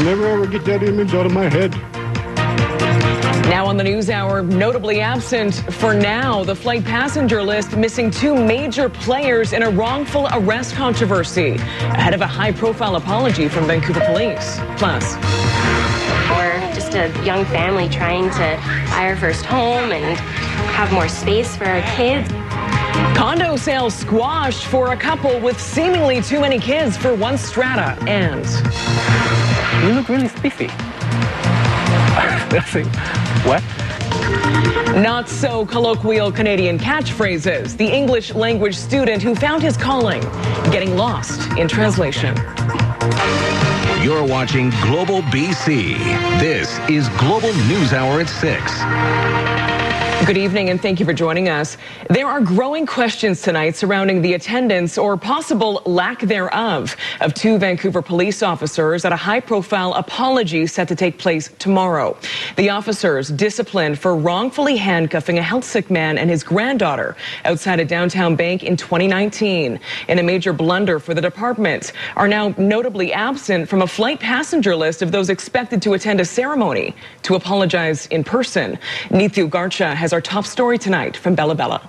I'll never ever get that image out of my head. Now on the news hour, notably absent for now, the flight passenger list missing two major players in a wrongful arrest controversy ahead of a high profile apology from Vancouver police. Plus, we're just a young family trying to buy our first home and have more space for our kids. Condo sales squashed for a couple with seemingly too many kids for one strata. And you look really spiffy. what? Not so colloquial Canadian catchphrases. The English language student who found his calling, getting lost in translation. You're watching Global BC. This is Global News Hour at 6. Good evening and thank you for joining us. There are growing questions tonight surrounding the attendance or possible lack thereof of two Vancouver police officers at a high profile apology set to take place tomorrow. The officers disciplined for wrongfully handcuffing a Heiltsuk man and his granddaughter outside a downtown bank in 2019 in a major blunder for the department are now notably absent from a flight passenger list of those expected to attend a ceremony to apologize in person. Neetu Garcha has our our top story tonight from Bella Bella.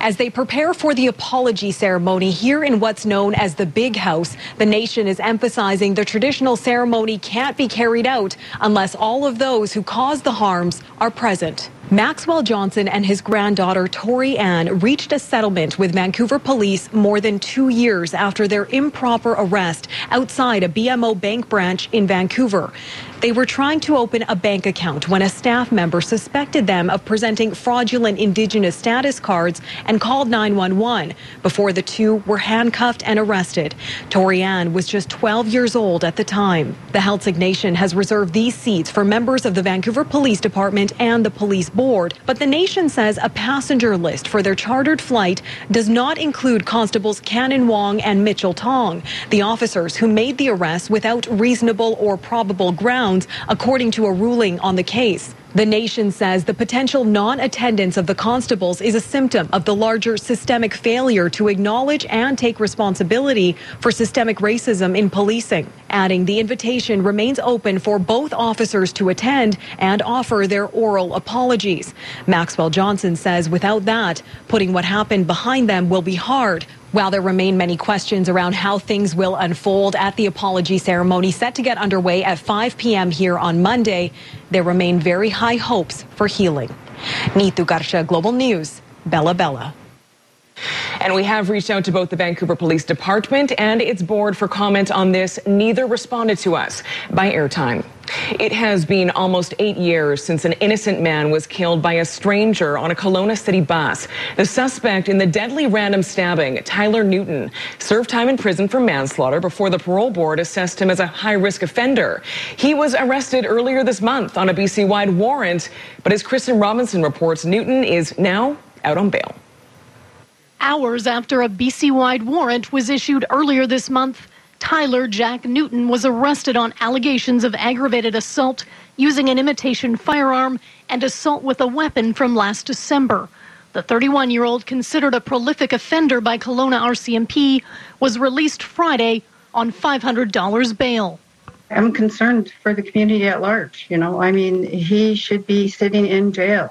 As they prepare for the apology ceremony here in what's known as the Big House, the nation is emphasizing the traditional ceremony can't be carried out unless all of those who caused the harms are present. Maxwell Johnson and his granddaughter Tori Ann reached a settlement with Vancouver police more than two years after their improper arrest outside a BMO bank branch in Vancouver. They were trying to open a bank account when a staff member suspected them of presenting fraudulent Indigenous status cards and called 911 before the two were handcuffed and arrested. Tori Ann was just 12 years old at the time. The Heiltsuk Nation has reserved these seats for members of the Vancouver Police Department and the police board, but the nation says a passenger list for their chartered flight does not include Constables Canon Wong and Mitchell Tong, the officers who made the arrest without reasonable or probable grounds according to a ruling on the case. The nation says the potential non attendance of the constables is a symptom of the larger systemic failure to acknowledge and take responsibility for systemic racism in policing, adding the invitation remains open for both officers to attend and offer their oral apologies. Maxwell Johnson says without that, putting what happened behind them will be hard while there remain many questions around how things will unfold at the apology ceremony set to get underway at 5 p.m. here on Monday, there remain very high hopes for healing. Neetu Garcha, Global News, Bella Bella. And we have reached out to both the Vancouver Police Department and its board for comment on this. Neither responded to us by airtime. It has been almost eight years since an innocent man was killed by a stranger on a Kelowna city bus. The suspect in the deadly random stabbing, Tyler Newton, served time in prison for manslaughter before the parole board assessed him as a high risk offender. He was arrested earlier this month on a BC wide warrant, but as Kristen Robinson reports, Newton is now out on bail hours after a BC wide warrant was issued earlier this month. Tyler Jack Newton was arrested on allegations of aggravated assault using an imitation firearm and assault with a weapon from last December. The 31 year old, considered a prolific offender by Kelowna RCMP, was released Friday on $500 bail. I'm concerned for the community at large. You know, I mean, he should be sitting in jail.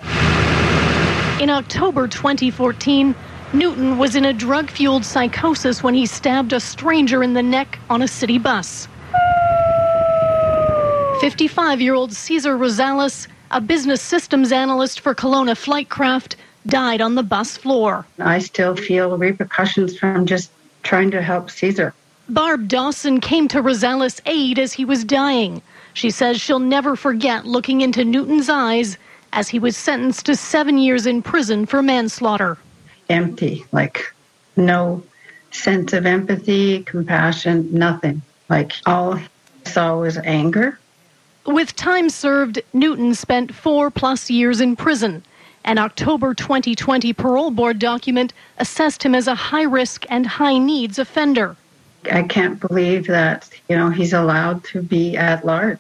In October 2014, Newton was in a drug fueled psychosis when he stabbed a stranger in the neck on a city bus. 55 year old Cesar Rosales, a business systems analyst for Kelowna Flightcraft, died on the bus floor. I still feel repercussions from just trying to help Cesar. Barb Dawson came to Rosales' aid as he was dying. She says she'll never forget looking into Newton's eyes as he was sentenced to seven years in prison for manslaughter empty, like no sense of empathy, compassion, nothing. Like all I saw was anger. With time served, Newton spent four plus years in prison. An October 2020 parole board document assessed him as a high risk and high needs offender. I can't believe that, you know, he's allowed to be at large.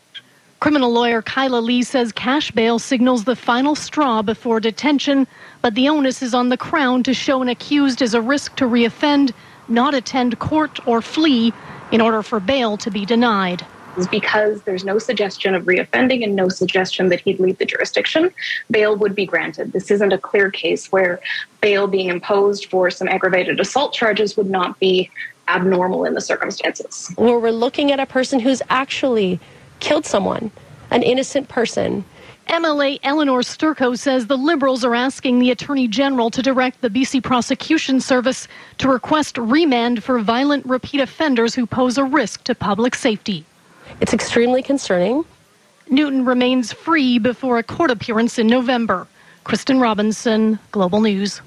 Criminal lawyer Kyla Lee says cash bail signals the final straw before detention, but the onus is on the Crown to show an accused is a risk to reoffend, not attend court or flee. in order for bail to be denied. Is because there's no suggestion of reoffending and no suggestion that he'd leave the jurisdiction, bail would be granted. This isn't a clear case where bail being imposed for some aggravated assault charges would not be abnormal in the circumstances. Where we're looking at a person who's actually killed someone, an innocent person. MLA Elenore Sturko says the Liberals are asking the Attorney General to direct the BC Prosecution Service to request remand for violent repeat offenders who pose a risk to public safety. It's extremely concerning. Newton remains free before a court appearance in November. Kristen Robinson, Global News.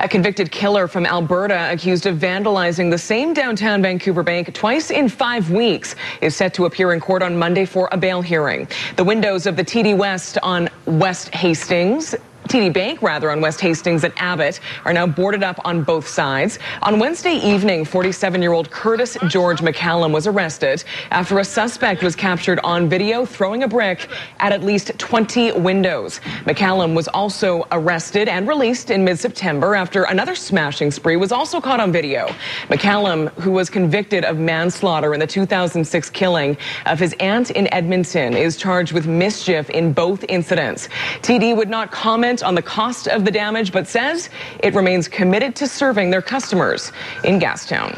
A convicted killer from Alberta accused of vandalizing the same downtown Vancouver bank twice in five weeks is set to appear in court on Monday for a bail hearing. The windows of the TD West on West Hastings TD Bank, rather, on West Hastings and Abbott are now boarded up on both sides. On Wednesday evening, 47 year old Curtis George McCallum was arrested after a suspect was captured on video throwing a brick at at least 20 windows. McCallum was also arrested and released in mid September after another smashing spree was also caught on video. McCallum, who was convicted of manslaughter in the 2006 killing of his aunt in Edmonton, is charged with mischief in both incidents. TD would not comment on the cost of the damage, but says it remains committed to serving their customers in Gastown.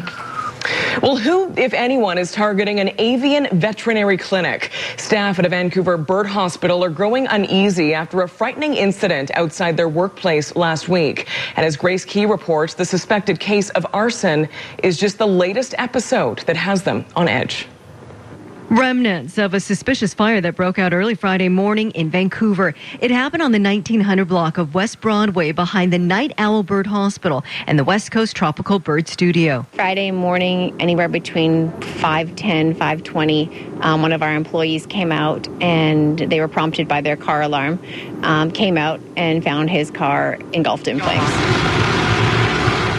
Well, who, if anyone, is targeting an avian veterinary clinic? Staff at a Vancouver bird hospital are growing uneasy after a frightening incident outside their workplace last week. And as Grace Key reports, the suspected case of arson is just the latest episode that has them on edge. Remnants of a suspicious fire that broke out early Friday morning in Vancouver. It happened on the 1900 block of West Broadway behind the Night Owl Bird Hospital and the West Coast Tropical Bird Studio. Friday morning, anywhere between 510, 520, um, one of our employees came out and they were prompted by their car alarm, um, came out and found his car engulfed in flames.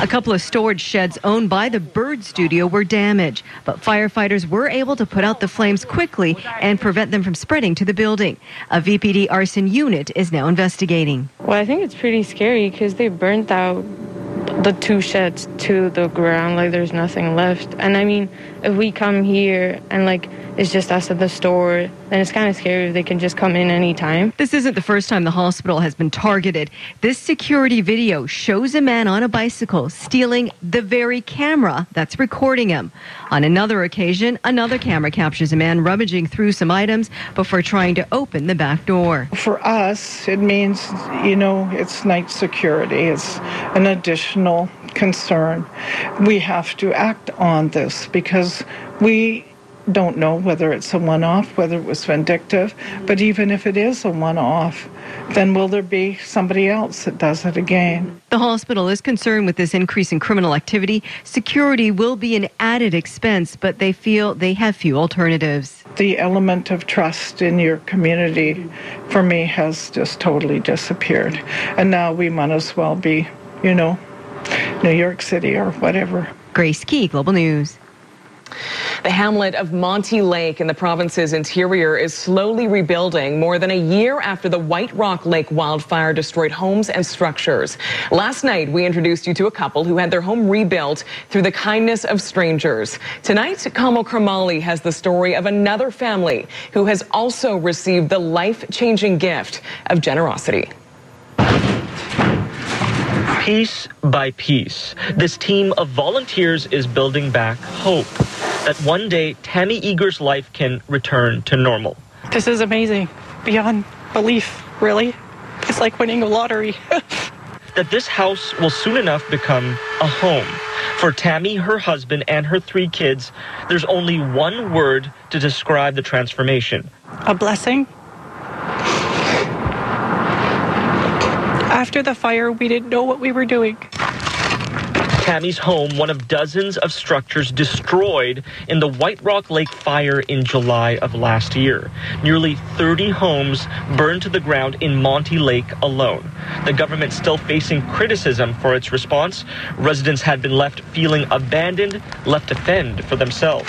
A couple of storage sheds owned by the Bird Studio were damaged, but firefighters were able to put out the flames quickly and prevent them from spreading to the building. A VPD arson unit is now investigating. Well, I think it's pretty scary because they burnt out the two sheds to the ground like there's nothing left. And I mean, if we come here and like it's just us at the store, then it's kind of scary if they can just come in anytime. This isn't the first time the hospital has been targeted. This security video shows a man on a bicycle stealing the very camera that's recording him. On another occasion, another camera captures a man rummaging through some items before trying to open the back door. For us, it means, you know, it's night security. It's an additional concern. We have to act on this because we don't know whether it's a one off, whether it was vindictive, but even if it is a one off, then will there be somebody else that does it again? The hospital is concerned with this increase in criminal activity. Security will be an added expense, but they feel they have few alternatives. The element of trust in your community for me has just totally disappeared. And now we might as well be, you know, New York City or whatever. Grace Key, Global News. The hamlet of Monte Lake in the province's interior is slowly rebuilding more than a year after the White Rock Lake wildfire destroyed homes and structures. Last night, we introduced you to a couple who had their home rebuilt through the kindness of strangers. Tonight, Kamil Karamali has the story of another family who has also received the life-changing gift of generosity. Piece by piece, this team of volunteers is building back hope that one day Tammy Eager's life can return to normal. This is amazing. Beyond belief, really. It's like winning a lottery. that this house will soon enough become a home. For Tammy, her husband, and her three kids, there's only one word to describe the transformation a blessing. After the fire, we didn't know what we were doing. Tammy's home, one of dozens of structures destroyed in the White Rock Lake fire in July of last year. Nearly 30 homes burned to the ground in Monte Lake alone. The government still facing criticism for its response. Residents had been left feeling abandoned, left to fend for themselves.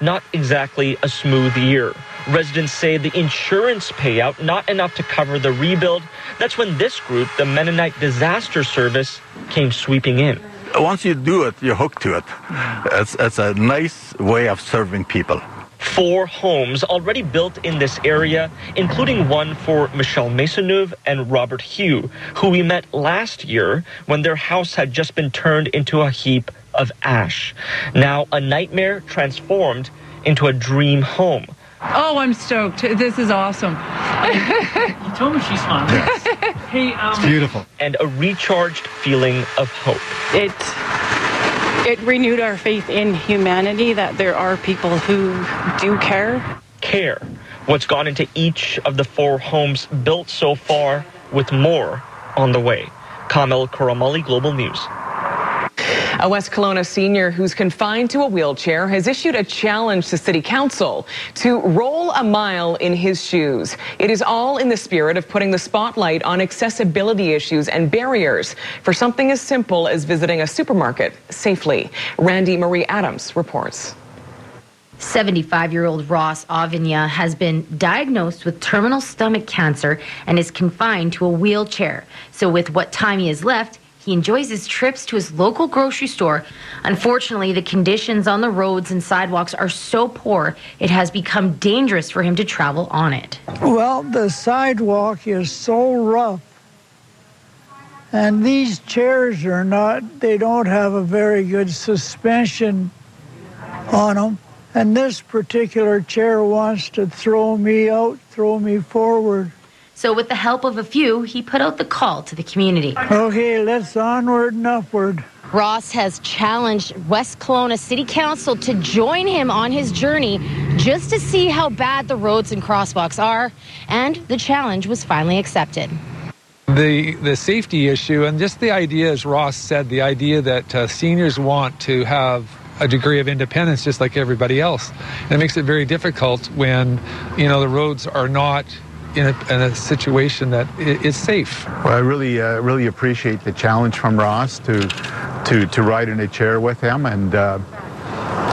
Not exactly a smooth year. Residents say the insurance payout not enough to cover the rebuild. That's when this group, the Mennonite Disaster Service, came sweeping in. once you do it, you're hooked to it. It's, it's a nice way of serving people. Four homes already built in this area, including one for Michelle Maisonneuve and Robert Hugh, who we met last year when their house had just been turned into a heap of ash. Now, a nightmare transformed into a dream home. Oh, I'm stoked. This is awesome. you told me she's fun. hey, um, beautiful. And a recharged feeling of hope. It it renewed our faith in humanity that there are people who do care. Care. What's gone into each of the four homes built so far, with more on the way. Kamil Karamali, Global News. A West Kelowna senior who's confined to a wheelchair has issued a challenge to City Council to roll a mile in his shoes. It is all in the spirit of putting the spotlight on accessibility issues and barriers for something as simple as visiting a supermarket safely. Randy Marie Adams reports. 75 year old Ross Avigna has been diagnosed with terminal stomach cancer and is confined to a wheelchair. So, with what time he has left, he enjoys his trips to his local grocery store. Unfortunately, the conditions on the roads and sidewalks are so poor, it has become dangerous for him to travel on it. Well, the sidewalk is so rough. And these chairs are not, they don't have a very good suspension on them. And this particular chair wants to throw me out, throw me forward. So, with the help of a few, he put out the call to the community. Okay, let's onward and upward. Ross has challenged West Kelowna City Council to join him on his journey just to see how bad the roads and crosswalks are, and the challenge was finally accepted. The the safety issue and just the idea, as Ross said, the idea that uh, seniors want to have a degree of independence just like everybody else. And it makes it very difficult when you know the roads are not in a, in a situation that is safe. Well, I really, uh, really appreciate the challenge from Ross to, to, to ride in a chair with him, and uh,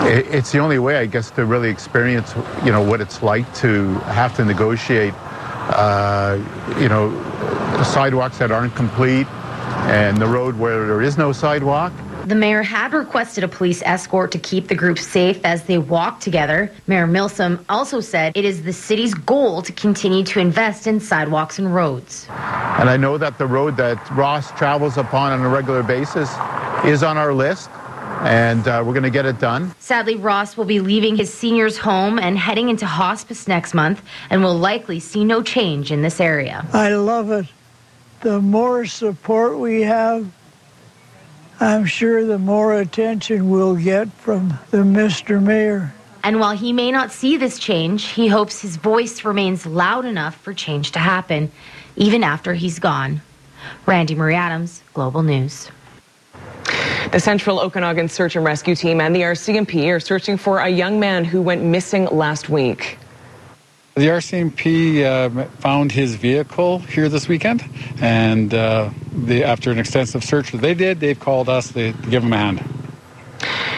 it, it's the only way, I guess, to really experience, you know, what it's like to have to negotiate, uh, you know, sidewalks that aren't complete, and the road where there is no sidewalk. The mayor had requested a police escort to keep the group safe as they walked together. Mayor Milsom also said it is the city's goal to continue to invest in sidewalks and roads. And I know that the road that Ross travels upon on a regular basis is on our list and uh, we're going to get it done. Sadly, Ross will be leaving his seniors' home and heading into hospice next month and will likely see no change in this area. I love it. The more support we have, I'm sure the more attention we'll get from the Mr. Mayor. And while he may not see this change, he hopes his voice remains loud enough for change to happen, even after he's gone. Randy Marie Adams, Global News. The Central Okanagan Search and Rescue Team and the RCMP are searching for a young man who went missing last week. The RCMP uh, found his vehicle here this weekend, and uh, after an extensive search that they did, they've called us to give him a hand.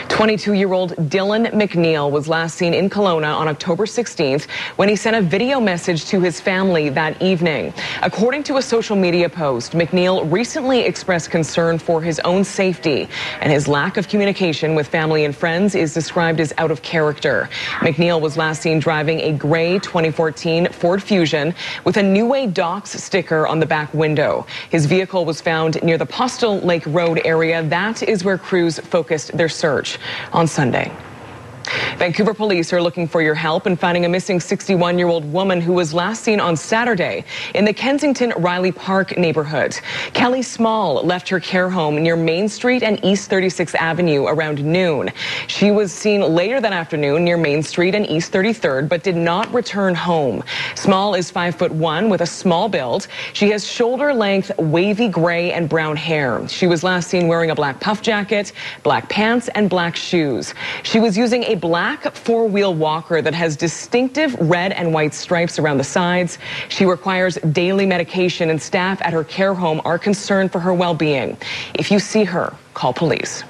22 year old Dylan McNeil was last seen in Kelowna on October 16th when he sent a video message to his family that evening. According to a social media post, McNeil recently expressed concern for his own safety, and his lack of communication with family and friends is described as out of character. McNeil was last seen driving a gray 2014 Ford Fusion with a New Way Docks sticker on the back window. His vehicle was found near the Postill Lake Road area. That is where crews focused their search on Sunday. Vancouver police are looking for your help in finding a missing 61 year old woman who was last seen on Saturday in the Kensington Riley Park neighborhood. Kelly Small left her care home near Main Street and East 36th Avenue around noon. She was seen later that afternoon near Main Street and East 33rd, but did not return home. Small is five foot one with a small build. She has shoulder length wavy gray and brown hair. She was last seen wearing a black puff jacket, black pants, and black shoes. She was using a black four-wheel walker that has distinctive red and white stripes around the sides. She requires daily medication and staff at her care home are concerned for her well-being. If you see her, call police.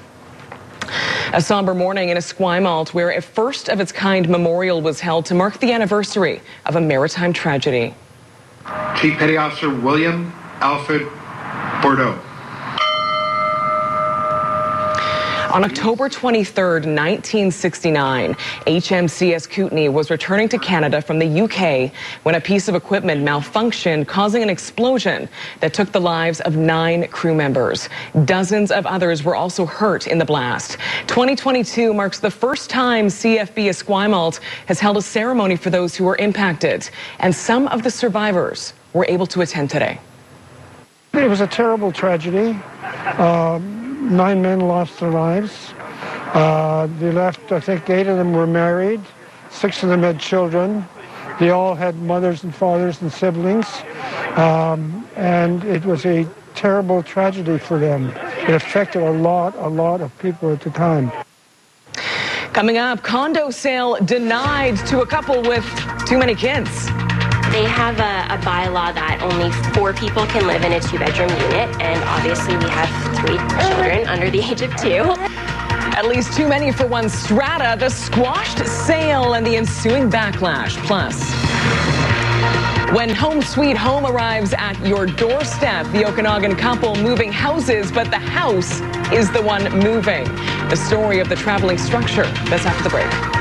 A somber morning in Esquimalt where a first of its kind memorial was held to mark the anniversary of a maritime tragedy. Chief Petty Officer William Alfred Bordeaux. On October 23, 1969, HMCS Kootenay was returning to Canada from the UK when a piece of equipment malfunctioned, causing an explosion that took the lives of nine crew members. Dozens of others were also hurt in the blast. 2022 marks the first time CFB Esquimalt has held a ceremony for those who were impacted, and some of the survivors were able to attend today. It was a terrible tragedy. Um, nine men lost their lives. Uh, they left, I think eight of them were married. Six of them had children. They all had mothers and fathers and siblings. Um, and it was a terrible tragedy for them. It affected a lot, a lot of people at the time. Coming up, condo sale denied to a couple with too many kids. They have a, a bylaw that only four people can live in a two bedroom unit, and obviously we have three children under the age of two. At least too many for one strata, the squashed sale and the ensuing backlash. Plus, when Home Sweet Home arrives at your doorstep, the Okanagan couple moving houses, but the house is the one moving. The story of the traveling structure. That's after the break.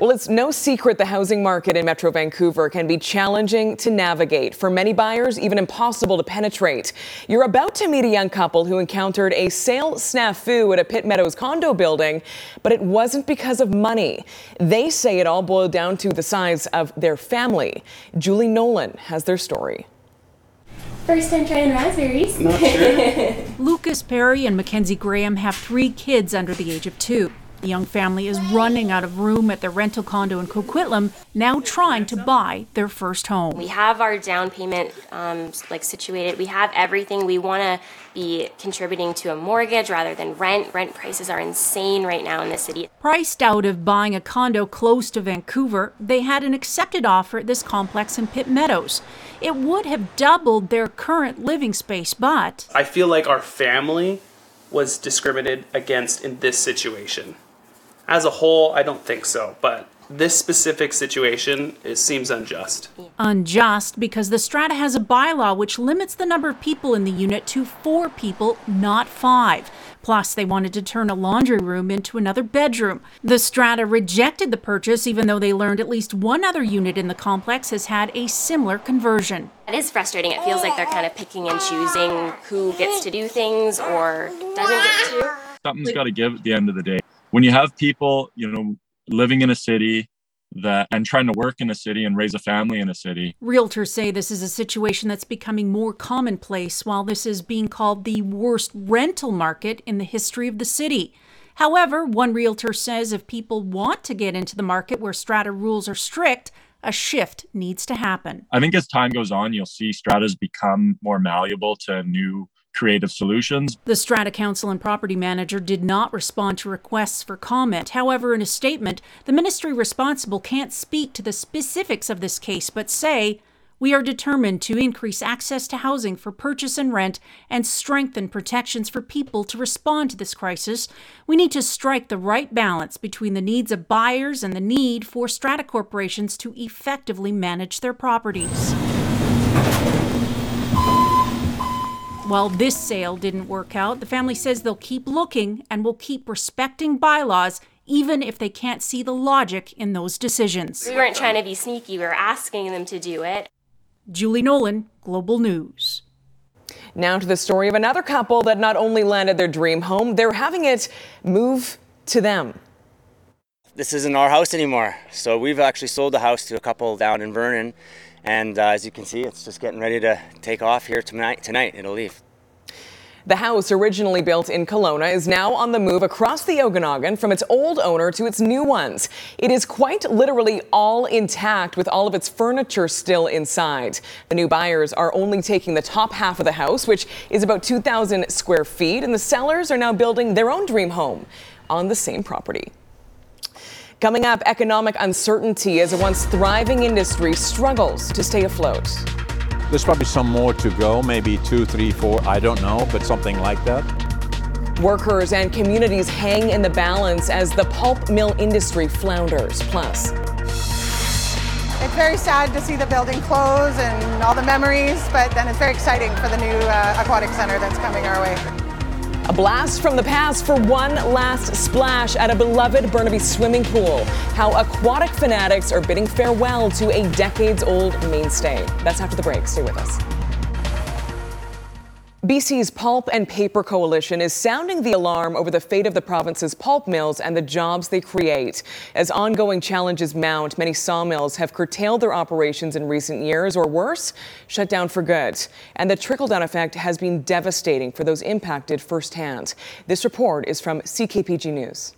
Well, it's no secret the housing market in Metro Vancouver can be challenging to navigate. For many buyers, even impossible to penetrate. You're about to meet a young couple who encountered a sale snafu at a Pitt Meadows condo building, but it wasn't because of money. They say it all boiled down to the size of their family. Julie Nolan has their story. First time trying raspberries. Not sure. Lucas Perry and Mackenzie Graham have three kids under the age of two. The young family is running out of room at their rental condo in Coquitlam, now trying to buy their first home. We have our down payment um, like situated. We have everything. We want to be contributing to a mortgage rather than rent. Rent prices are insane right now in the city. Priced out of buying a condo close to Vancouver, they had an accepted offer at this complex in Pitt Meadows. It would have doubled their current living space, but I feel like our family was discriminated against in this situation. As a whole, I don't think so, but this specific situation it seems unjust. Unjust because the strata has a bylaw which limits the number of people in the unit to four people, not five. Plus, they wanted to turn a laundry room into another bedroom. The strata rejected the purchase, even though they learned at least one other unit in the complex has had a similar conversion. It is frustrating. It feels like they're kind of picking and choosing who gets to do things or doesn't get to. Something's got to give at the end of the day when you have people, you know, living in a city that and trying to work in a city and raise a family in a city. Realtors say this is a situation that's becoming more commonplace while this is being called the worst rental market in the history of the city. However, one realtor says if people want to get into the market where strata rules are strict, a shift needs to happen. I think as time goes on, you'll see stratas become more malleable to new creative solutions. The Strata Council and property manager did not respond to requests for comment. However, in a statement, the ministry responsible can't speak to the specifics of this case, but say, we are determined to increase access to housing for purchase and rent and strengthen protections for people to respond to this crisis. We need to strike the right balance between the needs of buyers and the need for strata corporations to effectively manage their properties. While this sale didn't work out, the family says they'll keep looking and will keep respecting bylaws even if they can't see the logic in those decisions. We weren't trying to be sneaky, we were asking them to do it. Julie Nolan, Global News. Now to the story of another couple that not only landed their dream home, they're having it move to them. This isn't our house anymore. So we've actually sold the house to a couple down in Vernon and uh, as you can see, it's just getting ready to take off here tonight. Tonight, it'll leave. The house, originally built in Kelowna, is now on the move across the Okanagan from its old owner to its new ones. It is quite literally all intact with all of its furniture still inside. The new buyers are only taking the top half of the house, which is about 2,000 square feet, and the sellers are now building their own dream home on the same property. Coming up, economic uncertainty as a once thriving industry struggles to stay afloat. There's probably some more to go, maybe two, three, four, I don't know, but something like that. Workers and communities hang in the balance as the pulp mill industry flounders. Plus, it's very sad to see the building close and all the memories, but then it's very exciting for the new uh, aquatic center that's coming our way. A blast from the past for one last splash at a beloved Burnaby swimming pool. How aquatic fanatics are bidding farewell to a decades old mainstay. That's after the break. Stay with us. BC's Pulp and Paper Coalition is sounding the alarm over the fate of the province's pulp mills and the jobs they create. As ongoing challenges mount, many sawmills have curtailed their operations in recent years, or worse, shut down for good. And the trickle down effect has been devastating for those impacted firsthand. This report is from CKPG News.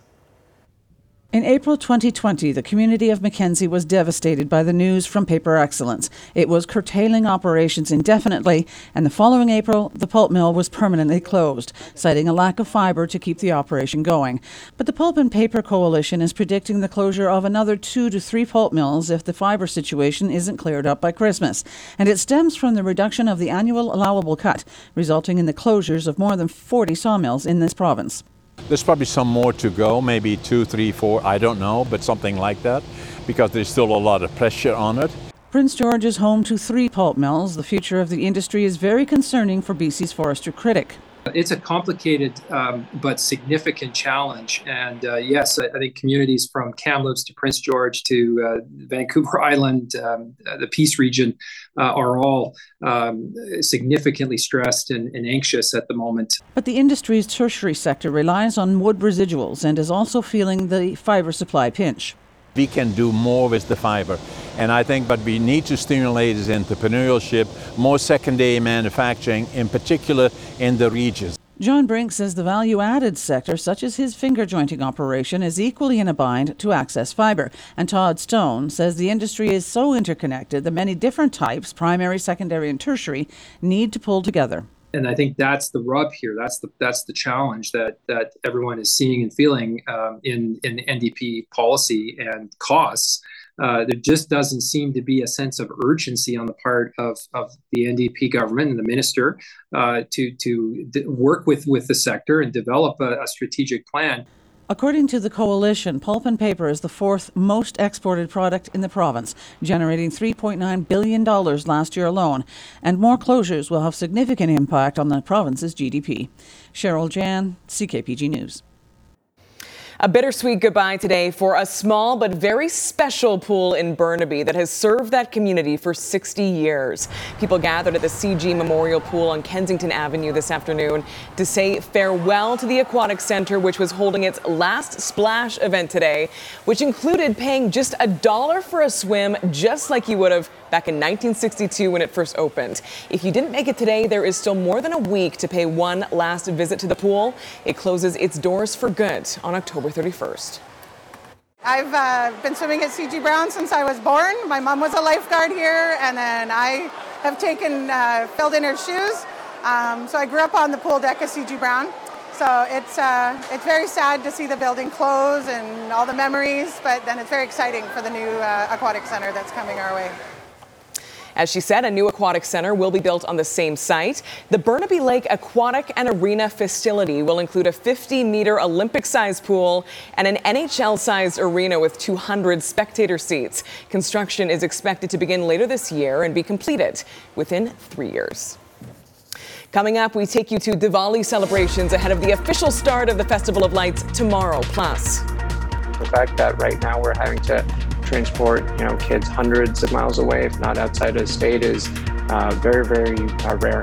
In April 2020, the community of Mackenzie was devastated by the news from Paper Excellence. It was curtailing operations indefinitely, and the following April, the pulp mill was permanently closed, citing a lack of fibre to keep the operation going. But the Pulp and Paper Coalition is predicting the closure of another two to three pulp mills if the fibre situation isn't cleared up by Christmas. And it stems from the reduction of the annual allowable cut, resulting in the closures of more than 40 sawmills in this province. There's probably some more to go, maybe two, three, four, I don't know, but something like that, because there's still a lot of pressure on it. Prince George is home to three pulp mills. The future of the industry is very concerning for BC's forester critic. It's a complicated um, but significant challenge. And uh, yes, I, I, think communities from Kamloops to Prince George to uh, Vancouver Island, um, uh, the Peace region, uh, are all um, significantly stressed and, and anxious at the moment. But the industry's tertiary sector relies on wood residuals and is also feeling the fiber supply pinch we can do more with the fiber. And I think what we need to stimulate is entrepreneurship, more secondary manufacturing, in particular in the regions. John Brink says the value added sector, such as his finger jointing operation, is equally in a bind to access fiber. And Todd Stone says the industry is so interconnected that many different types, primary, secondary, and tertiary, need to pull together and I think that's the rub here. That's the that's the challenge that that everyone is seeing and feeling um, in in NDP policy and costs. Uh, there just doesn't seem to be a sense of urgency on the part of, of the NDP government and the minister uh, to to d- work with with the sector and develop a, a strategic plan. According to the coalition, pulp and paper is the fourth most exported product in the province, generating $3.9 billion last year alone, and more closures will have significant impact on the province's GDP. Cheryl Jan, CKPG News. A bittersweet goodbye today for a small but very special pool in Burnaby that has served that community for 60 years. People gathered at the CG Memorial Pool on Kensington Avenue this afternoon to say farewell to the Aquatic Center, which was holding its last splash event today, which included paying just a dollar for a swim, just like you would have back in 1962 when it first opened. If you didn't make it today, there is still more than a week to pay one last visit to the pool. It closes its doors for good on October 31st. I've uh, been swimming at CG Brown since I was born. My mom was a lifeguard here, and then I have taken, uh, filled in her shoes. Um, so I grew up on the pool deck at CG Brown. So it's, uh, it's very sad to see the building close and all the memories, but then it's very exciting for the new uh, aquatic center that's coming our way. As she said, a new aquatic center will be built on the same site. The Burnaby Lake Aquatic and Arena facility will include a 50 meter Olympic sized pool and an NHL sized arena with 200 spectator seats. Construction is expected to begin later this year and be completed within three years. Coming up, we take you to Diwali celebrations ahead of the official start of the Festival of Lights tomorrow. Plus, the fact that right now we're having to transport you know kids hundreds of miles away, if not outside of the state, is uh, very very uh, rare.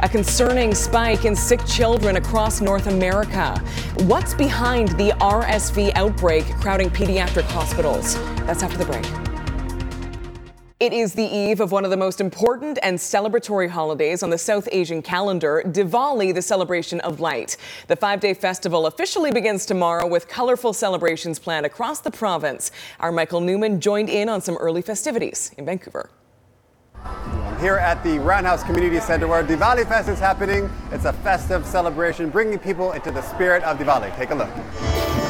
A concerning spike in sick children across North America. What's behind the RSV outbreak crowding pediatric hospitals? That's after the break. It is the eve of one of the most important and celebratory holidays on the South Asian calendar, Diwali, the celebration of light. The five day festival officially begins tomorrow with colorful celebrations planned across the province. Our Michael Newman joined in on some early festivities in Vancouver. Here at the Roundhouse Community Center where Diwali Fest is happening, it's a festive celebration bringing people into the spirit of Diwali. Take a look.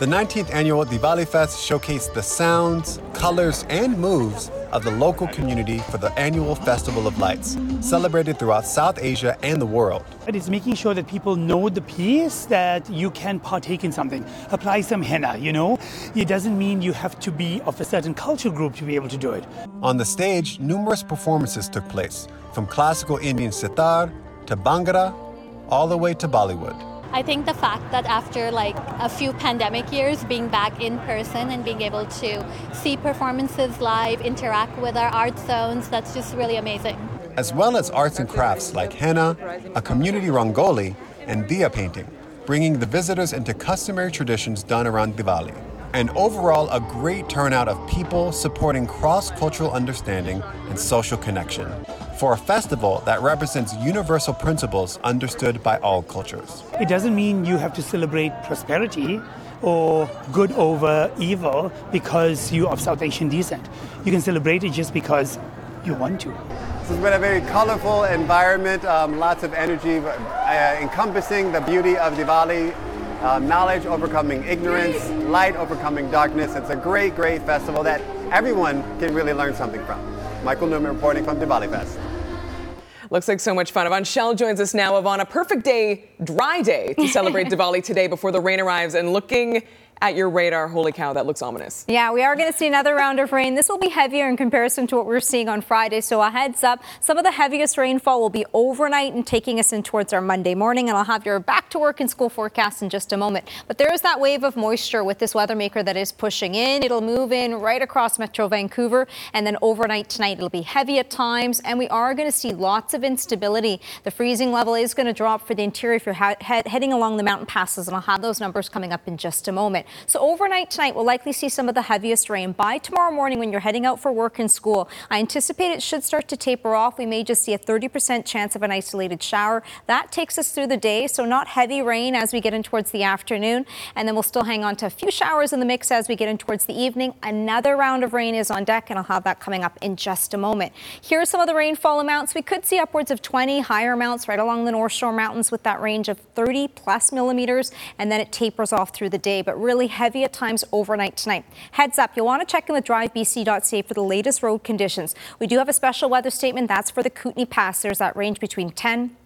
The 19th annual Diwali Fest showcased the sounds, colors, and moves of the local community for the annual Festival of Lights, celebrated throughout South Asia and the world. It is making sure that people know the piece that you can partake in something. Apply some henna, you know? It doesn't mean you have to be of a certain culture group to be able to do it. On the stage, numerous performances took place, from classical Indian sitar to bhangra, all the way to Bollywood. I think the fact that after like a few pandemic years, being back in person and being able to see performances live, interact with our art zones, that's just really amazing. As well as arts and crafts like henna, a community rangoli, and diya painting, bringing the visitors into customary traditions done around Diwali. And overall, a great turnout of people supporting cross cultural understanding and social connection for a festival that represents universal principles understood by all cultures. It doesn't mean you have to celebrate prosperity or good over evil because you're of South Asian descent. You can celebrate it just because you want to. This has been a very colorful environment, um, lots of energy, uh, encompassing the beauty of Diwali, uh, knowledge overcoming ignorance, light overcoming darkness. It's a great, great festival that everyone can really learn something from. Michael Newman reporting from Diwali Fest. Looks like so much fun. Yvonne Shell joins us now. Yvonne, a perfect day, dry day, to celebrate Diwali today before the rain arrives. And looking at your radar. Holy cow, that looks ominous. Yeah, we are going to see another round of rain. This will be heavier in comparison to what we are seeing on Friday. So a heads up, some of the heaviest rainfall will be overnight and taking us in towards our Monday morning. And I'll have your back to work and school forecast in just a moment. But there is that wave of moisture with this weather maker that is pushing in. It'll move in right across Metro Vancouver. And then overnight tonight, it'll be heavy at times. And we are going to see lots of instability. The freezing level is going to drop for the interior if you're heading along the mountain passes. And I'll have those numbers coming up in just a moment. So overnight tonight, we'll likely see some of the heaviest rain. By tomorrow morning, when you're heading out for work and school, I anticipate it should start to taper off. We may just see a 30% chance of an isolated shower. That takes us through the day, so not heavy rain as we get in towards the afternoon. And then we'll still hang on to a few showers in the mix as we get in towards the evening. Another round of rain is on deck, and I'll have that coming up in just a moment. Here are some of the rainfall amounts. We could see upwards of 20 higher amounts right along the North Shore Mountains with that range of 30 plus millimeters, and then it tapers off through the day, but really heavy at times overnight tonight. Heads up, you'll want to check in with drivebc.ca for the latest road conditions. We do have a special weather statement that's for the Kootenay Pass. There's that range between 10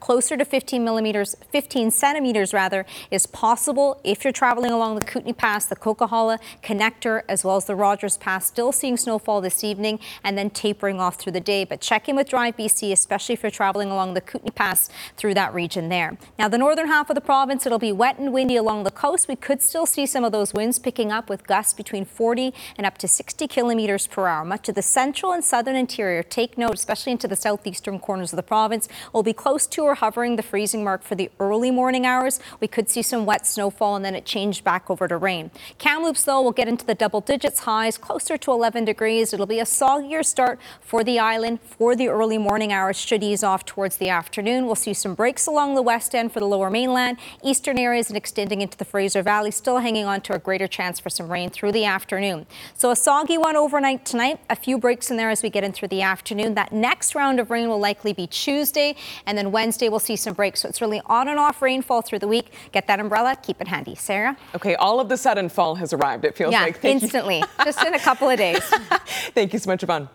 closer to 15 millimeters, 15 centimeters rather, is possible if you're traveling along the Kootenay Pass, the Coquihalla connector, as well as the Rogers Pass. Still seeing snowfall this evening and then tapering off through the day. But check in with Drive BC, especially if you're traveling along the Kootenay Pass through that region there. Now, the northern half of the province, it'll be wet and windy along the coast. We could still see some of those winds picking up with gusts between 40 and up to 60 kilometers per hour. Much of the central and southern interior, take note, especially into the southeastern corners of the province, will be close to or hovering the freezing mark for the early morning hours. We could see some wet snowfall and then it changed back over to rain. Kamloops, though, will get into the double digits highs, closer to 11 degrees. It'll be a soggier start for the island for the early morning hours, should ease off towards the afternoon. We'll see some breaks along the west end for the lower mainland, eastern areas, and extending into the Fraser Valley, still hanging on to a greater chance for some rain through the afternoon. So a soggy one overnight tonight, a few breaks in there as we get in through the afternoon. That next round of rain will likely be Tuesday, and then Wednesday Wednesday, we'll see some breaks. So it's really on and off rainfall through the week. Get that umbrella, keep it handy. Sarah? Okay, all of the sudden fall has arrived, it feels yeah, like. Thank instantly, just in a couple of days. Thank you so much, Yvonne.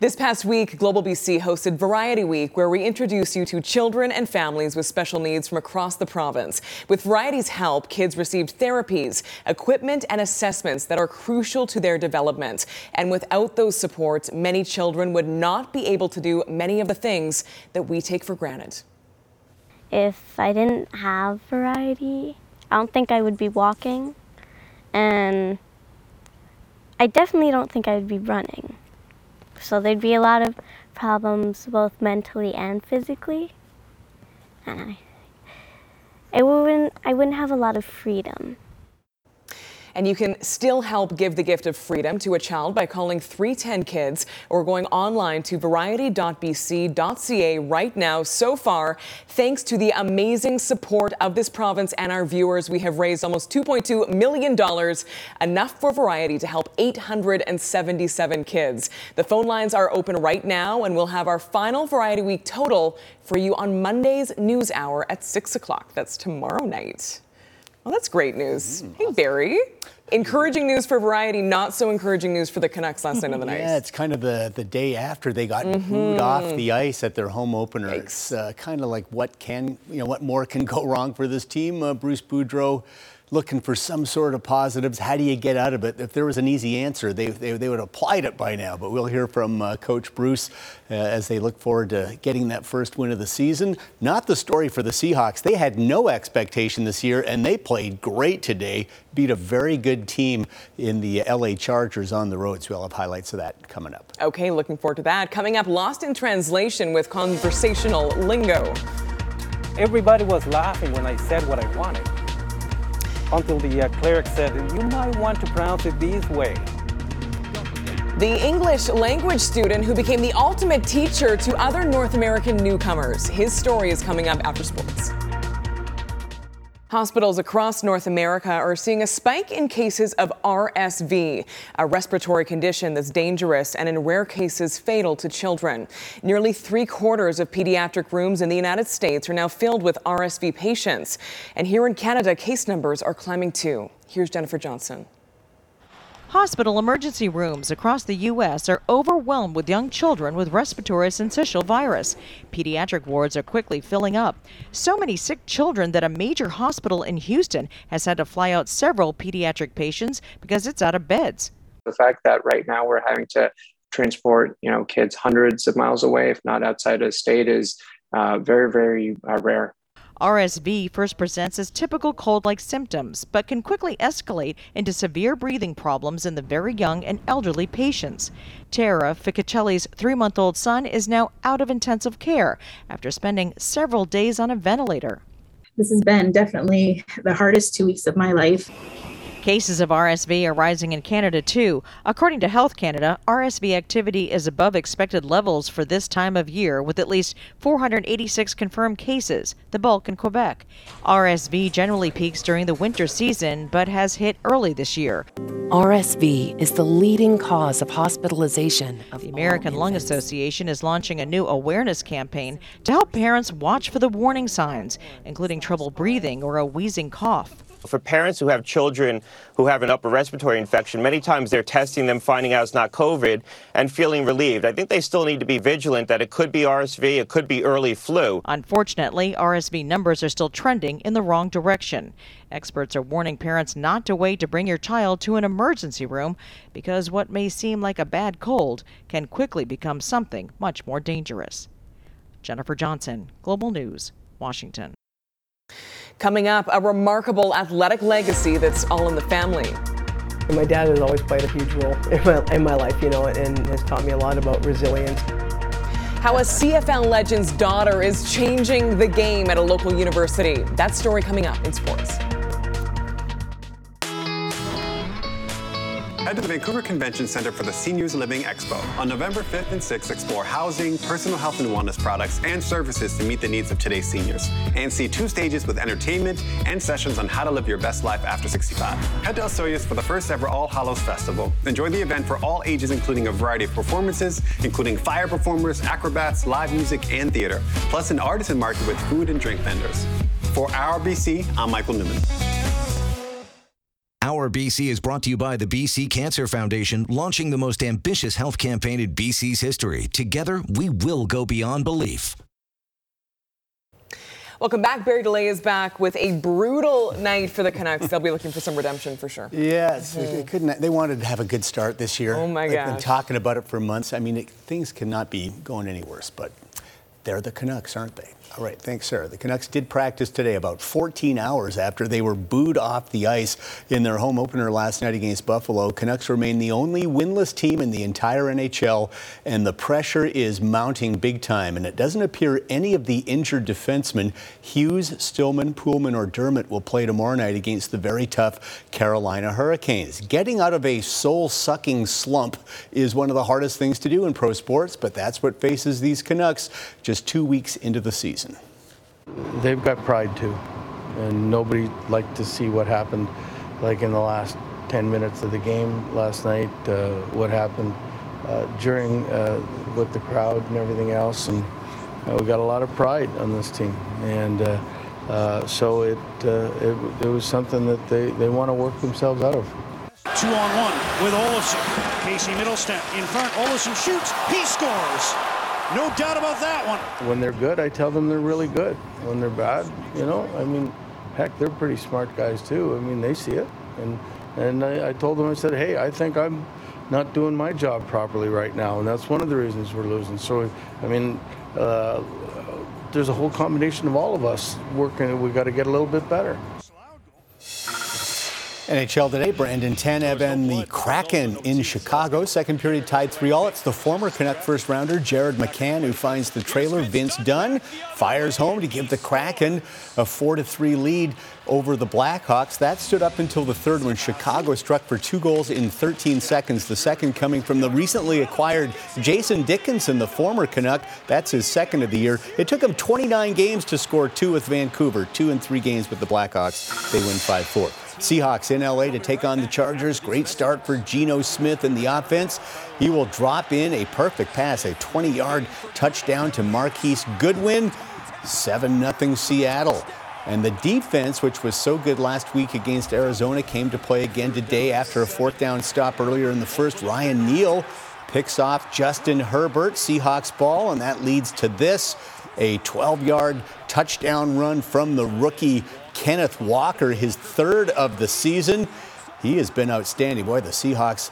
This past week, Global BC hosted Variety Week, where we introduce you to children and families with special needs from across the province. With Variety's help, kids received therapies, equipment, and assessments that are crucial to their development. And without those supports, many children would not be able to do many of the things that we take for granted. If I didn't have Variety, I don't think I would be walking. And I definitely don't think I would be running. So there'd be a lot of problems both mentally and physically. And I, I wouldn't, I wouldn't have a lot of freedom. And you can still help give the gift of freedom to a child by calling 310 Kids or going online to variety.bc.ca right now. So far, thanks to the amazing support of this province and our viewers, we have raised almost $2.2 million, enough for Variety to help 877 kids. The phone lines are open right now, and we'll have our final Variety Week total for you on Monday's news hour at 6 o'clock. That's tomorrow night. Well, that's great news. Mm, hey, Barry. Encouraging news for Variety, not so encouraging news for the Canucks last night on the night. Yeah, it's kind of the, the day after they got mm-hmm. booed off the ice at their home opener. Yikes. It's uh, kind of like what can, you know, what more can go wrong for this team? Uh, Bruce Boudreau looking for some sort of positives. How do you get out of it? If there was an easy answer, they, they, they would have applied it by now. But we'll hear from uh, Coach Bruce uh, as they look forward to getting that first win of the season. Not the story for the Seahawks. They had no expectation this year, and they played great today. Beat a very good team in the LA Chargers on the road. So we'll have highlights of that coming up. Okay, looking forward to that. Coming up, Lost in Translation with conversational lingo. Everybody was laughing when I said what I wanted until the uh, cleric said, You might want to pronounce it this way. The English language student who became the ultimate teacher to other North American newcomers. His story is coming up after sports. Hospitals across North America are seeing a spike in cases of RSV, a respiratory condition that's dangerous and in rare cases fatal to children. Nearly three quarters of pediatric rooms in the United States are now filled with RSV patients. And here in Canada, case numbers are climbing too. Here's Jennifer Johnson. Hospital emergency rooms across the U.S. are overwhelmed with young children with respiratory syncytial virus. Pediatric wards are quickly filling up. So many sick children that a major hospital in Houston has had to fly out several pediatric patients because it's out of beds. The fact that right now we're having to transport, you know, kids hundreds of miles away, if not outside of state, is uh, very, very uh, rare. RSV first presents as typical cold like symptoms, but can quickly escalate into severe breathing problems in the very young and elderly patients. Tara Ficacelli's three month old son is now out of intensive care after spending several days on a ventilator. This has been definitely the hardest two weeks of my life. Cases of RSV are rising in Canada too. According to Health Canada, RSV activity is above expected levels for this time of year, with at least 486 confirmed cases, the bulk in Quebec. RSV generally peaks during the winter season, but has hit early this year. RSV is the leading cause of hospitalization. Of the American Lung Association is launching a new awareness campaign to help parents watch for the warning signs, including trouble breathing or a wheezing cough. For parents who have children who have an upper respiratory infection, many times they're testing them, finding out it's not COVID, and feeling relieved. I think they still need to be vigilant that it could be RSV, it could be early flu. Unfortunately, RSV numbers are still trending in the wrong direction. Experts are warning parents not to wait to bring your child to an emergency room because what may seem like a bad cold can quickly become something much more dangerous. Jennifer Johnson, Global News, Washington. Coming up, a remarkable athletic legacy that's all in the family. My dad has always played a huge role in my, in my life, you know, and has taught me a lot about resilience. How a CFL legend's daughter is changing the game at a local university. That story coming up in sports. Head to the Vancouver Convention Center for the Seniors Living Expo. On November 5th and 6th, explore housing, personal health and wellness products, and services to meet the needs of today's seniors. And see two stages with entertainment and sessions on how to live your best life after 65. Head to Osoyoos for the first ever All Hallows Festival. Enjoy the event for all ages, including a variety of performances, including fire performers, acrobats, live music, and theater, plus an artisan market with food and drink vendors. For Our BC, I'm Michael Newman. Our BC is brought to you by the BC Cancer Foundation, launching the most ambitious health campaign in BC's history. Together, we will go beyond belief. Welcome back. Barry Deley is back with a brutal night for the Canucks. They'll be looking for some redemption for sure. Yes, mm-hmm. they couldn't. They wanted to have a good start this year. Oh my god! They've been talking about it for months. I mean, it, things cannot be going any worse. But they're the Canucks, aren't they? All right, thanks, Sarah. The Canucks did practice today about 14 hours after they were booed off the ice in their home opener last night against Buffalo. Canucks remain the only winless team in the entire NHL, and the pressure is mounting big time. And it doesn't appear any of the injured defensemen, Hughes, Stillman, Poolman, or Dermott, will play tomorrow night against the very tough Carolina Hurricanes. Getting out of a soul sucking slump is one of the hardest things to do in pro sports, but that's what faces these Canucks just two weeks into the season. They've got pride too, and nobody liked to see what happened, like in the last 10 minutes of the game last night. Uh, what happened uh, during uh, with the crowd and everything else, and uh, we got a lot of pride on this team, and uh, uh, so it, it, it was something that they they want to work themselves out of. Two on one with Olofsson. Casey Mittelstadt in front. Olofsson shoots. He scores. No doubt about that one. When they're good, I tell them they're really good. When they're bad, you know, I mean, heck, they're pretty smart guys too. I mean, they see it. And, and I, I told them, I said, hey, I think I'm not doing my job properly right now. And that's one of the reasons we're losing. So, I mean, uh, there's a whole combination of all of us working. We've got to get a little bit better. NHL today, Brandon Tanev and the Kraken in Chicago. Second period tied 3 all. It's the former Canuck first rounder, Jared McCann, who finds the trailer. Vince Dunn fires home to give the Kraken a 4 3 lead over the Blackhawks. That stood up until the third when Chicago struck for two goals in 13 seconds. The second coming from the recently acquired Jason Dickinson, the former Canuck. That's his second of the year. It took him 29 games to score two with Vancouver, two and three games with the Blackhawks. They win 5 4. Seahawks in LA to take on the Chargers. Great start for Geno Smith in the offense. He will drop in a perfect pass, a 20 yard touchdown to Marquise Goodwin. 7 0 Seattle. And the defense, which was so good last week against Arizona, came to play again today after a fourth down stop earlier in the first. Ryan Neal picks off Justin Herbert, Seahawks ball, and that leads to this a 12 yard touchdown run from the rookie Kenneth Walker, his third of the season. He has been outstanding. Boy, the Seahawks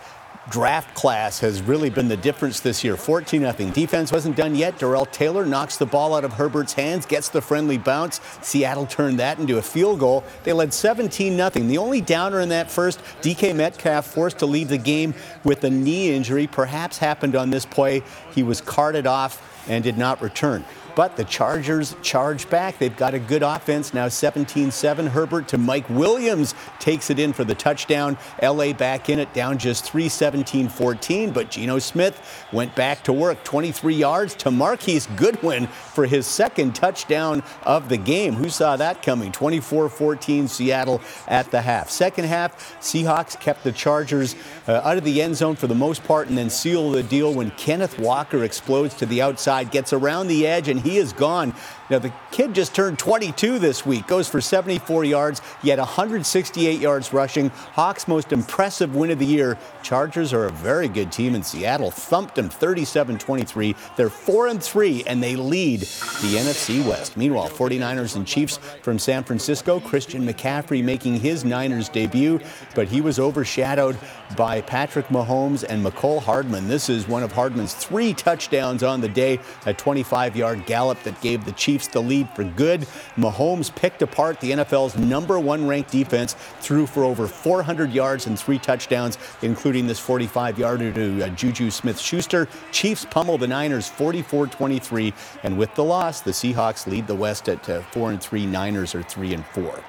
draft class has really been the difference this year. 14 0. Defense wasn't done yet. Darrell Taylor knocks the ball out of Herbert's hands, gets the friendly bounce. Seattle turned that into a field goal. They led 17 0. The only downer in that first, DK Metcalf forced to leave the game with a knee injury, perhaps happened on this play. He was carted off and did not return. But the Chargers charge back. They've got a good offense now 17 7. Herbert to Mike Williams takes it in for the touchdown. LA back in it, down just 3 17 14. But Geno Smith went back to work 23 yards to Marquise Goodwin for his second touchdown of the game. Who saw that coming? 24 14 Seattle at the half. Second half, Seahawks kept the Chargers uh, out of the end zone for the most part and then seal the deal when Kenneth Walker explodes to the outside, gets around the edge, and he is gone. Now, the kid just turned 22 this week, goes for 74 yards, yet 168 yards rushing. Hawks' most impressive win of the year. Chargers are a very good team, and Seattle thumped them 37 23. They're 4 and 3, and they lead the NFC West. Meanwhile, 49ers and Chiefs from San Francisco, Christian McCaffrey making his Niners debut, but he was overshadowed by Patrick Mahomes and Mecole Hardman. This is one of Hardman's three touchdowns on the day, a 25 yard gallop that gave the Chiefs the lead for good. Mahomes picked apart the NFL's number one ranked defense, threw for over 400 yards and three touchdowns, including this 45 yarder to uh, Juju Smith Schuster. Chiefs pummel the Niners 44 23, and with the loss, the Seahawks lead the West at uh, 4 and 3. Niners are 3 and 4.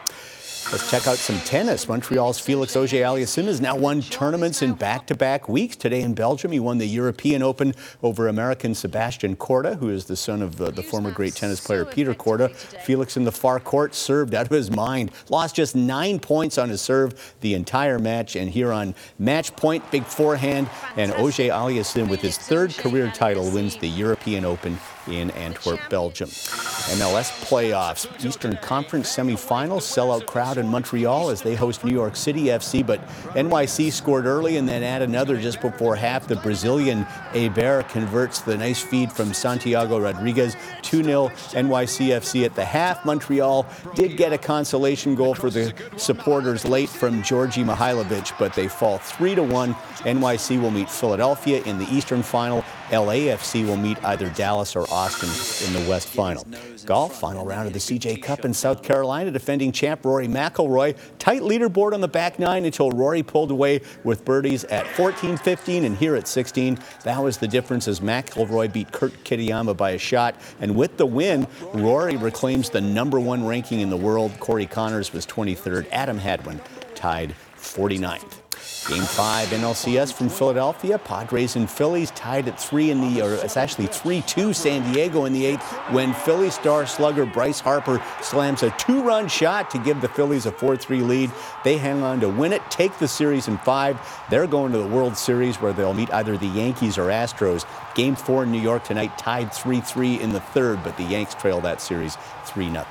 Let's check out some tennis. Montreal's Felix Auger-Aliassime has now won tournaments in back-to-back weeks. Today in Belgium, he won the European Open over American Sebastian Korda, who is the son of uh, the former great tennis player Peter Korda. Felix in the far court served out of his mind, lost just nine points on his serve the entire match. And here on match point, big forehand, and Auger-Aliassime with his third career title wins the European Open in Antwerp, Belgium. MLS playoffs, Eastern Conference semifinals, sellout crowd in Montreal as they host New York City FC, but NYC scored early and then add another just before half. The Brazilian Heber converts the nice feed from Santiago Rodriguez 2-0 NYCFC at the half. Montreal did get a consolation goal for the supporters late from Georgi Mihailovic, but they fall 3-1. NYC will meet Philadelphia in the Eastern final. LAFC will meet either Dallas or Austin in the West Final. Golf, final round of the CJ Cup in South Carolina. Defending champ Rory McIlroy. Tight leaderboard on the back nine until Rory pulled away with birdies at 14, 15, and here at 16. That was the difference as McIlroy beat Kurt Kitayama by a shot. And with the win, Rory reclaims the number one ranking in the world. Corey Conners was 23rd. Adam Hadwin tied 49th. Game five NLCS from Philadelphia. Padres and Phillies tied at three in the, or it's actually 3 2 San Diego in the eighth when Philly star slugger Bryce Harper slams a two run shot to give the Phillies a 4 3 lead. They hang on to win it, take the series in five. They're going to the World Series where they'll meet either the Yankees or Astros. Game four in New York tonight, tied 3 3 in the third, but the Yanks trail that series 3 0.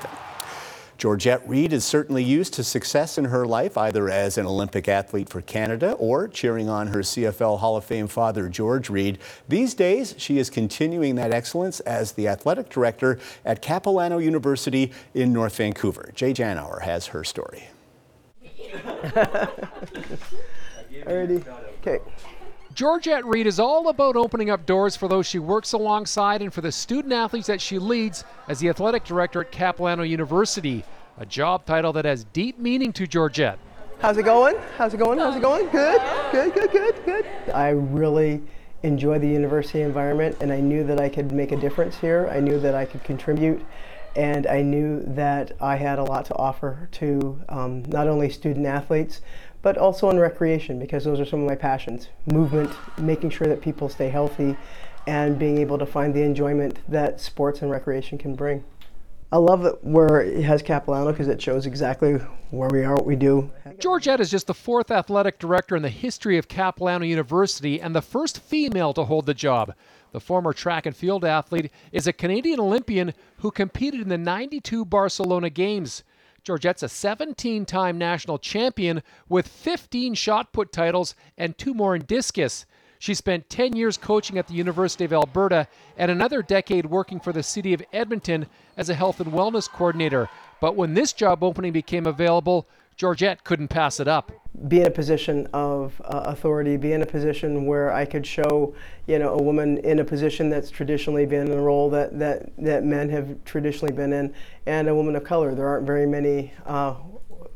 Georgette Reed is certainly used to success in her life, either as an Olympic athlete for Canada or cheering on her CFL Hall of Fame father, George Reed. These days, she is continuing that excellence as the athletic director at Capilano University in North Vancouver. Jay Janower has her story. Alrighty. Okay. Georgette Reed is all about opening up doors for those she works alongside and for the student athletes that she leads as the athletic director at Capilano University, a job title that has deep meaning to Georgette. How's it going? How's it going? How's it going? Good, good, good, good, good. I really enjoy the university environment and I knew that I could make a difference here. I knew that I could contribute and I knew that I had a lot to offer to um, not only student athletes, but also in recreation because those are some of my passions. Movement, making sure that people stay healthy, and being able to find the enjoyment that sports and recreation can bring. I love it where it has Capilano because it shows exactly where we are, what we do. Georgette is just the fourth athletic director in the history of Capilano University and the first female to hold the job. The former track and field athlete is a Canadian Olympian who competed in the 92 Barcelona Games. Georgette's a 17 time national champion with 15 shot put titles and two more in discus. She spent 10 years coaching at the University of Alberta and another decade working for the city of Edmonton as a health and wellness coordinator. But when this job opening became available, Georgette couldn't pass it up. Be in a position of uh, authority, be in a position where I could show, you know, a woman in a position that's traditionally been in a role that, that, that men have traditionally been in, and a woman of color. There aren't very many uh,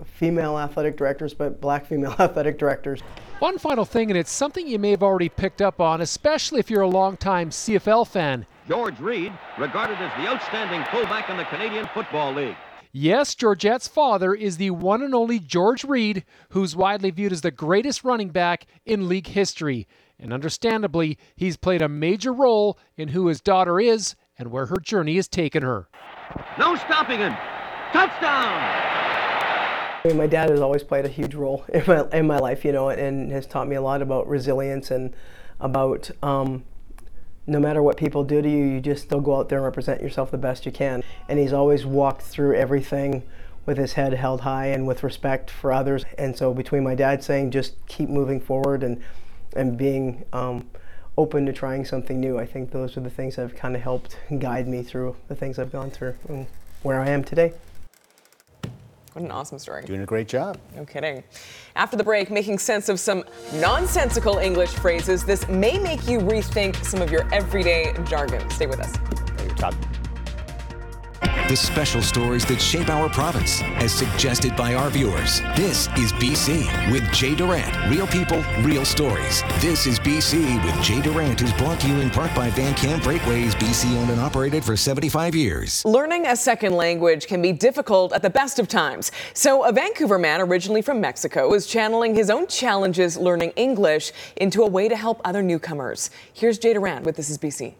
female athletic directors, but black female athletic directors. One final thing, and it's something you may have already picked up on, especially if you're a longtime CFL fan. George Reed, regarded as the outstanding fullback in the Canadian Football League. Yes, Georgette's father is the one and only George Reed, who's widely viewed as the greatest running back in league history. And understandably, he's played a major role in who his daughter is and where her journey has taken her. No stopping him. Touchdown! I mean, my dad has always played a huge role in my, in my life, you know, and has taught me a lot about resilience and about um, no matter what people do to you, you just still go out there and represent yourself the best you can. And he's always walked through everything with his head held high and with respect for others. And so between my dad saying just keep moving forward and and being um, open to trying something new, I think those are the things that have kind of helped guide me through the things I've gone through and where I am today. What an awesome story. Doing a great job. No kidding. After the break, making sense of some nonsensical English phrases. This may make you rethink some of your everyday jargon. Stay with us. Top. The special stories that shape our province, as suggested by our viewers. This is BC with Jay Durant. Real people, real stories. This is BC with Jay Durant, who's brought to you in part by Van-Kam Freightways, BC owned and operated for 75 years. Learning a second language can be difficult at the best of times. So, a Vancouver man originally from Mexico is channeling his own challenges learning English into a way to help other newcomers. Here's Jay Durant with This is BC.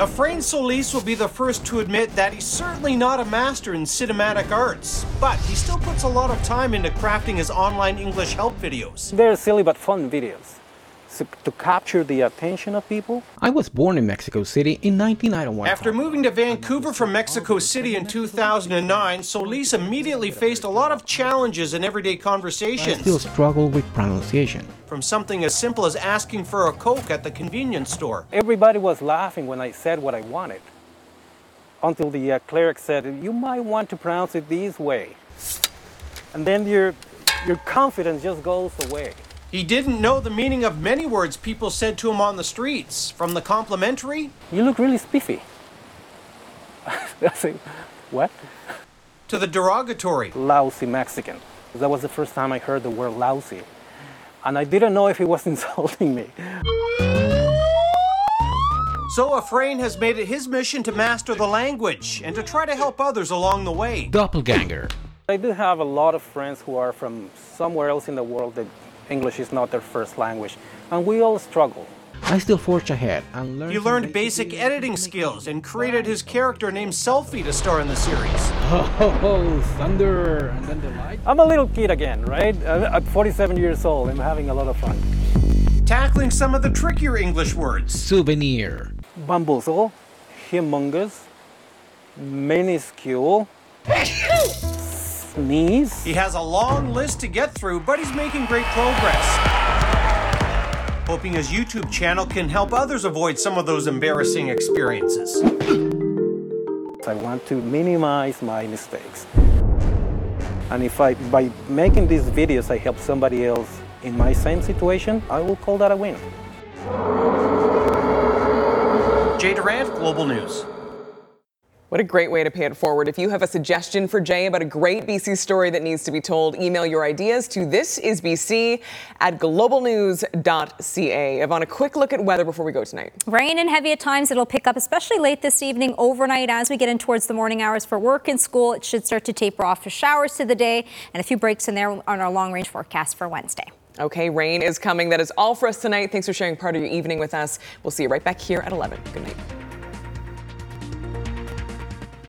Efrain Solis will be the first to admit that he's certainly not a master in cinematic arts, but he still puts a lot of time into crafting his online English help videos. They're silly but fun videos. So to capture the attention of people. I was born in Mexico City in 1991. After moving to Vancouver from Mexico City in 2009, Solis immediately faced a lot of challenges in everyday conversations. I conversations. still struggle with pronunciation. From something as simple as asking for a Coke at the convenience store. Everybody was laughing when I said what I wanted. Until the uh, cleric said, You might want to pronounce it this way. And then your, your confidence just goes away. He didn't know the meaning of many words people said to him on the streets, from the complimentary You look really spiffy. I say, What? to the derogatory. Lousy Mexican. That was the first time I heard the word lousy. And I didn't know if he was insulting me. So Efrain has made it his mission to master the language and to try to help others along the way. Doppelganger. I do have a lot of friends who are from somewhere else in the world that English is not their first language, and we all struggle. I still forge ahead and learn. He learned basic editing skills and created his character named Selfie to star in the series. Oh, thunder and then the light. I'm a little kid again, right? I'm 47 years old, I'm having a lot of fun. Tackling some of the trickier English words. Souvenir. Bamboozle, humongous, minuscule sneeze. He has a long list to get through, but he's making great progress. Hoping his YouTube channel can help others avoid some of those embarrassing experiences. I want to minimize my mistakes. And if I, by making these videos, I help somebody else in my same situation, I will call that a win. Jay Durant, Global News. What a great way to pay it forward. If you have a suggestion for Jay about a great BC story that needs to be told, email your ideas to thisisbc at globalnews.ca. Yvonne, a quick look at weather before we go tonight. Rain and heavy at times. It'll pick up, especially late this evening, overnight. As we get in towards the morning hours for work and school, it should start to taper off to showers to the day and a few breaks in there on our long range forecast for Wednesday. Okay, rain is coming. That is all for us tonight. Thanks for sharing part of your evening with us. We'll see you right back here at 11. Good night.